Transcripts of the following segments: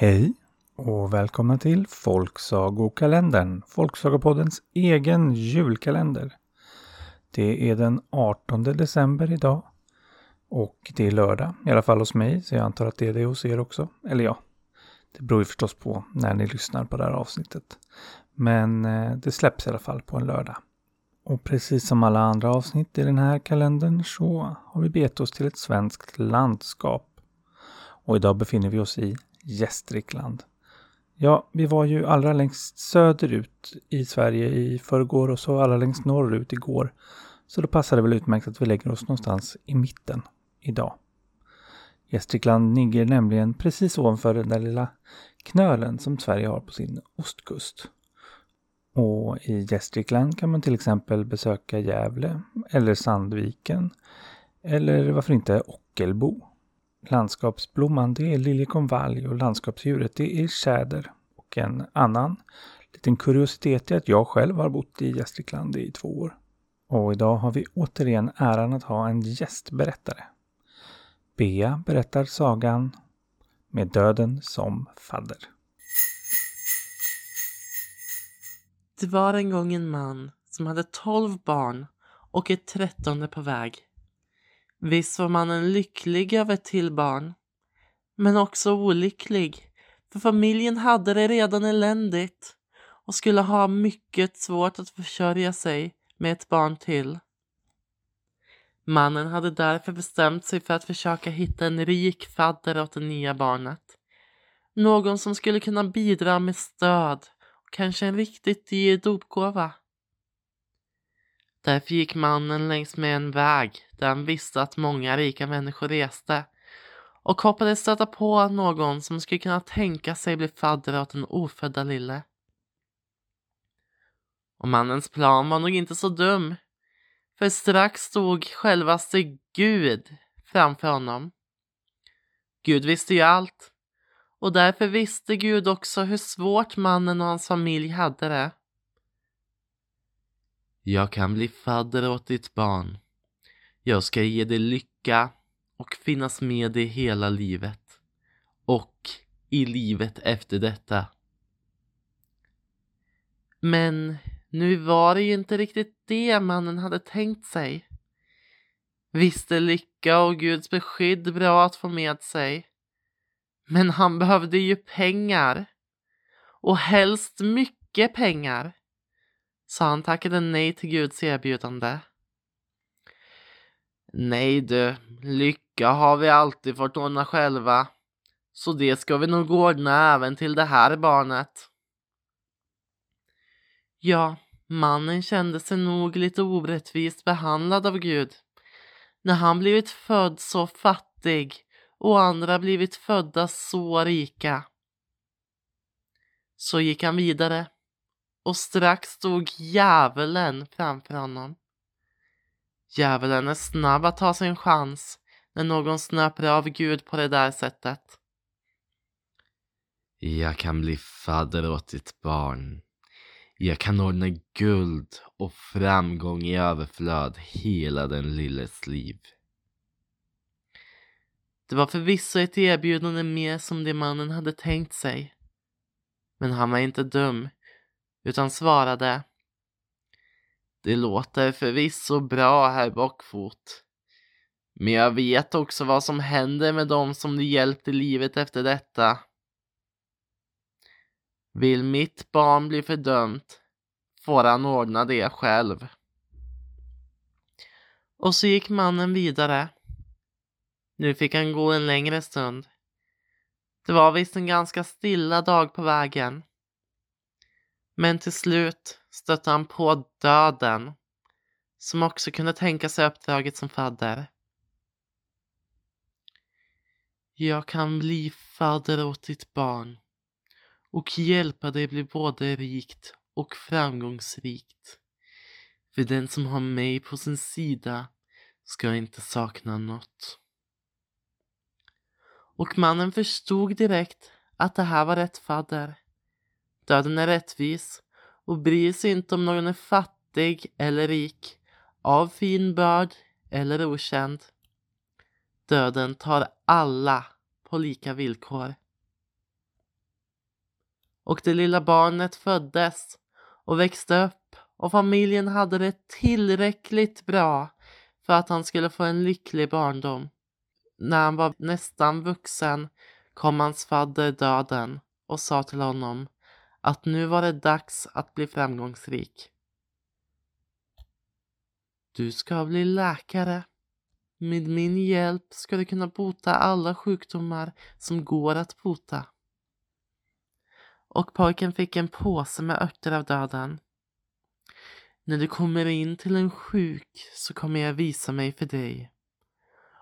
Hej och välkomna till Folksagokalendern, Folksagopoddens egen julkalender. Det är den 18 december idag och det är lördag, i alla fall hos mig, så jag antar att det är det hos er också. Eller ja, det beror ju förstås på när ni lyssnar på det här avsnittet. Men eh, det släpps i alla fall på en lördag. Och precis som alla andra avsnitt i den här kalendern så har vi begett oss till ett svenskt landskap. Och idag befinner vi oss i Gästrikland. Ja, vi var ju allra längst söderut i Sverige i förrgår och så allra längst norrut igår. Så då passar det väl utmärkt att vi lägger oss någonstans i mitten idag. Gästrikland ligger nämligen precis ovanför den där lilla knölen som Sverige har på sin ostkust. Och i Gästrikland kan man till exempel besöka Gävle eller Sandviken eller varför inte Ockelbo. Landskapsblomman det är liljekonvalj och landskapsdjuret det är tjäder. Och en annan liten kuriositet är att jag själv har bott i Gästrikland i två år. Och idag har vi återigen äran att ha en gästberättare. Bea berättar sagan Med döden som fadder. Det var en gång en man som hade tolv barn och ett trettonde på väg. Visst var mannen lycklig över ett till barn, men också olycklig, för familjen hade det redan eländigt och skulle ha mycket svårt att försörja sig med ett barn till. Mannen hade därför bestämt sig för att försöka hitta en rik fadder åt det nya barnet. Någon som skulle kunna bidra med stöd och kanske en riktigt dyr dopgåva. Därför gick mannen längs med en väg där han visste att många rika människor reste och hoppades stöta på någon som skulle kunna tänka sig bli fadder åt den ofödda lille. Och mannens plan var nog inte så dum, för strax stod självaste Gud framför honom. Gud visste ju allt och därför visste Gud också hur svårt mannen och hans familj hade det. Jag kan bli fadder åt ditt barn. Jag ska ge dig lycka och finnas med dig hela livet. Och i livet efter detta. Men nu var det ju inte riktigt det mannen hade tänkt sig. Visst är lycka och Guds beskydd bra att få med sig. Men han behövde ju pengar. Och helst mycket pengar så han tackade nej till Guds erbjudande. Nej du, lycka har vi alltid fått ordna själva. Så det ska vi nog ordna även till det här barnet. Ja, mannen kände sig nog lite orättvist behandlad av Gud. När han blivit född så fattig och andra blivit födda så rika. Så gick han vidare och strax stod djävulen framför honom. Djävulen är snabb att ta sin chans när någon snöper av Gud på det där sättet. Jag kan bli fadder åt ditt barn. Jag kan ordna guld och framgång i överflöd hela den lilles liv. Det var förvisso ett erbjudande mer som det mannen hade tänkt sig. Men han var inte dum utan svarade Det låter förvisso bra, herr Bockfot. Men jag vet också vad som händer med dem som du hjälpt i livet efter detta. Vill mitt barn bli fördömt får han ordna det själv. Och så gick mannen vidare. Nu fick han gå en längre stund. Det var visst en ganska stilla dag på vägen. Men till slut stötte han på döden, som också kunde tänka sig uppdraget som fadder. Jag kan bli fadder åt ditt barn och hjälpa dig bli både rikt och framgångsrikt. För den som har mig på sin sida ska inte sakna något. Och mannen förstod direkt att det här var rätt fadder. Döden är rättvis och bryr sig inte om någon är fattig eller rik, av fin börd eller okänd. Döden tar alla på lika villkor. Och det lilla barnet föddes och växte upp och familjen hade det tillräckligt bra för att han skulle få en lycklig barndom. När han var nästan vuxen kom hans fadder döden och sa till honom att nu var det dags att bli framgångsrik. Du ska bli läkare. Med min hjälp ska du kunna bota alla sjukdomar som går att bota. Och pojken fick en påse med örter av döden. När du kommer in till en sjuk så kommer jag visa mig för dig.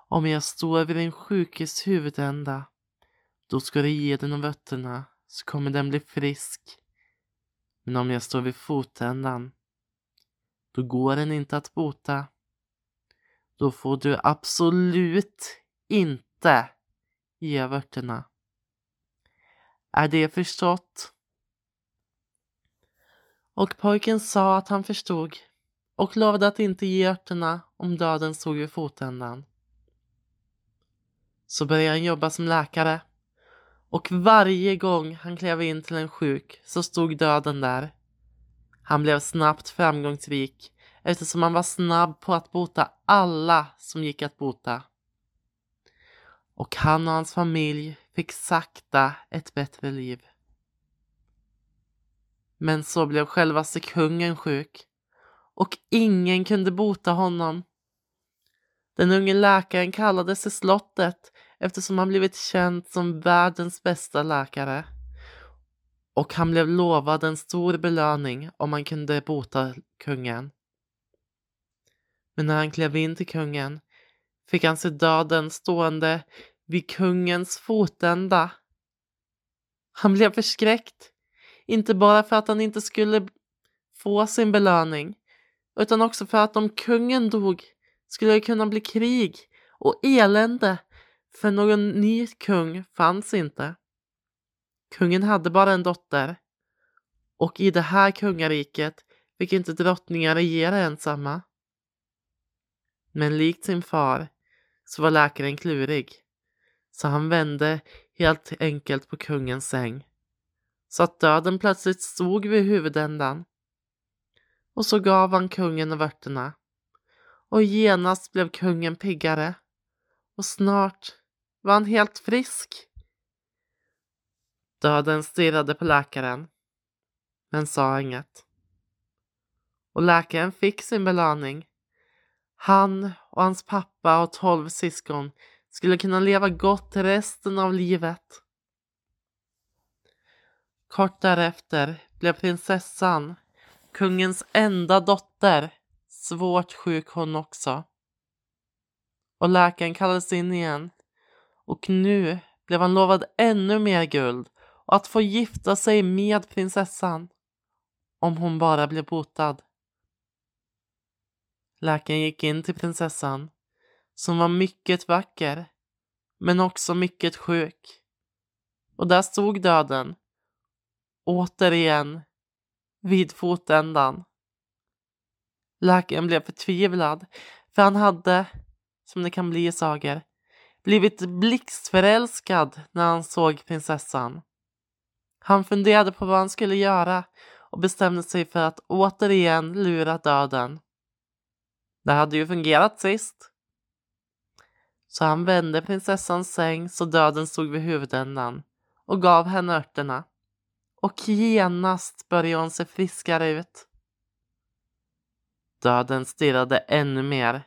Om jag står vid din sjukes huvudända, då ska du ge den av fötterna så kommer den bli frisk. Men om jag står vid fotändan, då går den inte att bota. Då får du absolut inte ge vörterna. Är det förstått? Och pojken sa att han förstod och lovade att inte ge örterna om döden stod vid fotändan. Så började han jobba som läkare och varje gång han klev in till en sjuk så stod döden där. Han blev snabbt framgångsrik eftersom han var snabb på att bota alla som gick att bota. Och han och hans familj fick sakta ett bättre liv. Men så blev självaste kungen sjuk och ingen kunde bota honom. Den unge läkaren kallades till slottet eftersom han blivit känd som världens bästa läkare. Och han blev lovad en stor belöning om han kunde bota kungen. Men när han klev in till kungen fick han se döden stående vid kungens fotända. Han blev förskräckt, inte bara för att han inte skulle få sin belöning, utan också för att om kungen dog skulle det kunna bli krig och elände, för någon ny kung fanns inte. Kungen hade bara en dotter, och i det här kungariket fick inte drottningar regera ensamma. Men likt sin far så var läkaren klurig. Så han vände helt enkelt på kungens säng. Så att döden plötsligt stod vid huvudändan. Och så gav han kungen vörterna. Och genast blev kungen piggare. Och snart var han helt frisk. Döden stirrade på läkaren. Men sa inget. Och läkaren fick sin belöning han och hans pappa och tolv syskon skulle kunna leva gott resten av livet. Kort därefter blev prinsessan, kungens enda dotter, svårt sjuk hon också. Och läkaren kallades in igen. Och nu blev han lovad ännu mer guld och att få gifta sig med prinsessan. Om hon bara blev botad. Läkaren gick in till prinsessan, som var mycket vacker, men också mycket sjuk. Och där stod döden, återigen, vid fotändan. Läkaren blev förtvivlad, för han hade, som det kan bli i sagor, blivit blixtförälskad när han såg prinsessan. Han funderade på vad han skulle göra och bestämde sig för att återigen lura döden. Det hade ju fungerat sist. Så han vände prinsessans säng så döden stod vid huvudändan och gav henne örterna. Och genast började hon se friskare ut. Döden stirrade ännu mer.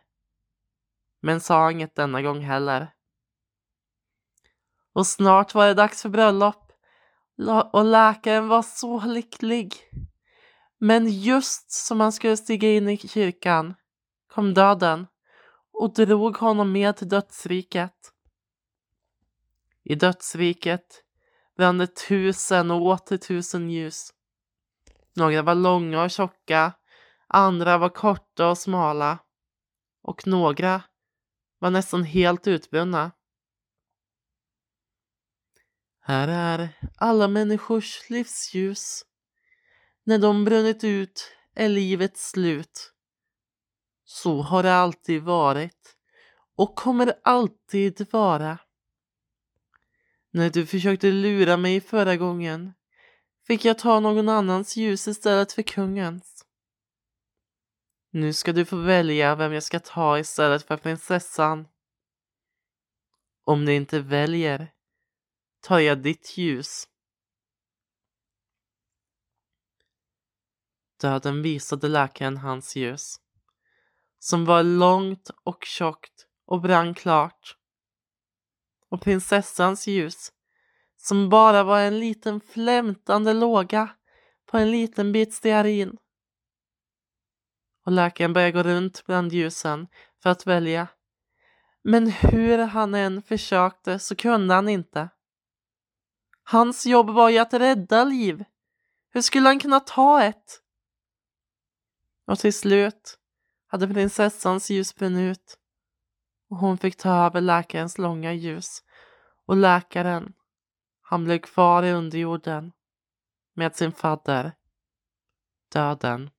Men sa inget denna gång heller. Och snart var det dags för bröllop. Och läkaren var så lycklig. Men just som han skulle stiga in i kyrkan kom döden och drog honom med till dödsriket. I dödsriket brände tusen och åter tusen ljus. Några var långa och tjocka, andra var korta och smala och några var nästan helt utbrunna. Här är alla människors livsljus. När de brunnit ut är livet slut. Så har det alltid varit och kommer alltid vara. När du försökte lura mig förra gången fick jag ta någon annans ljus istället för kungens. Nu ska du få välja vem jag ska ta istället för prinsessan. Om du inte väljer tar jag ditt ljus. Döden visade läkaren hans ljus, som var långt och tjockt och brann klart. Och prinsessans ljus, som bara var en liten flämtande låga på en liten bit stearin. Och läkaren började gå runt bland ljusen för att välja. Men hur han än försökte så kunde han inte. Hans jobb var ju att rädda liv. Hur skulle han kunna ta ett? Och till slut hade prinsessans ljus brunnit ut och hon fick ta över läkarens långa ljus och läkaren, han blev kvar i underjorden med sin fadder, döden.